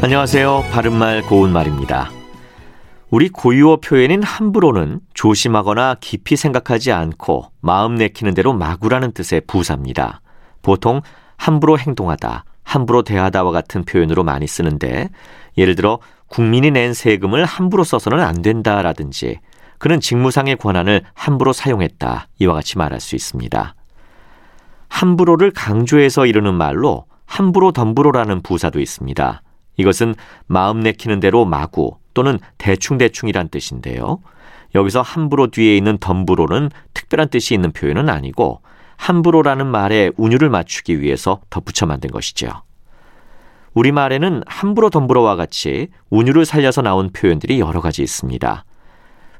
안녕하세요. 바른말 고운말입니다. 우리 고유어 표현인 함부로는 조심하거나 깊이 생각하지 않고 마음 내키는 대로 마구라는 뜻의 부사입니다. 보통 함부로 행동하다, 함부로 대하다와 같은 표현으로 많이 쓰는데 예를 들어 국민이 낸 세금을 함부로 써서는 안 된다라든지 그는 직무상의 권한을 함부로 사용했다 이와 같이 말할 수 있습니다. 함부로를 강조해서 이르는 말로 함부로 덤부로라는 부사도 있습니다. 이것은 마음 내키는 대로 마구 또는 대충대충이란 뜻인데요. 여기서 함부로 뒤에 있는 덤부로는 특별한 뜻이 있는 표현은 아니고 함부로라는 말에 운율을 맞추기 위해서 덧붙여 만든 것이죠. 우리말에는 함부로 덤부로와 같이 운율을 살려서 나온 표현들이 여러 가지 있습니다.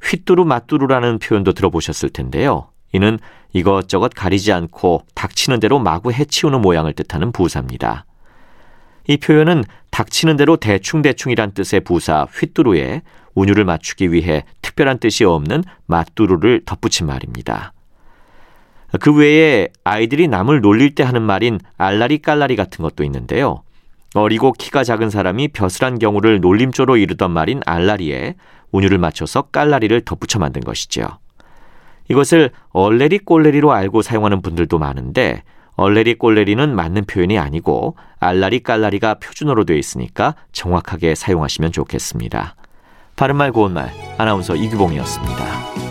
휘뚜루 맞뚜루라는 표현도 들어보셨을 텐데요. 이는 이것저것 가리지 않고 닥치는 대로 마구 해치우는 모양을 뜻하는 부사입니다. 이 표현은 닥치는 대로 대충대충이란 뜻의 부사 휘뚜루에 운율을 맞추기 위해 특별한 뜻이 없는 맞뚜루를 덧붙인 말입니다. 그 외에 아이들이 남을 놀릴 때 하는 말인 알라리 깔라리 같은 것도 있는데요. 어리고 키가 작은 사람이 벼슬한 경우를 놀림조로 이르던 말인 알라리에 운율을 맞춰서 깔라리를 덧붙여 만든 것이죠. 이것을 얼레리 꼴레리로 알고 사용하는 분들도 많은데 얼레리 꼴레리는 맞는 표현이 아니고 알라리 깔라리가 표준어로 되어 있으니까 정확하게 사용하시면 좋겠습니다. 바른말 고운말 아나운서 이규봉이었습니다.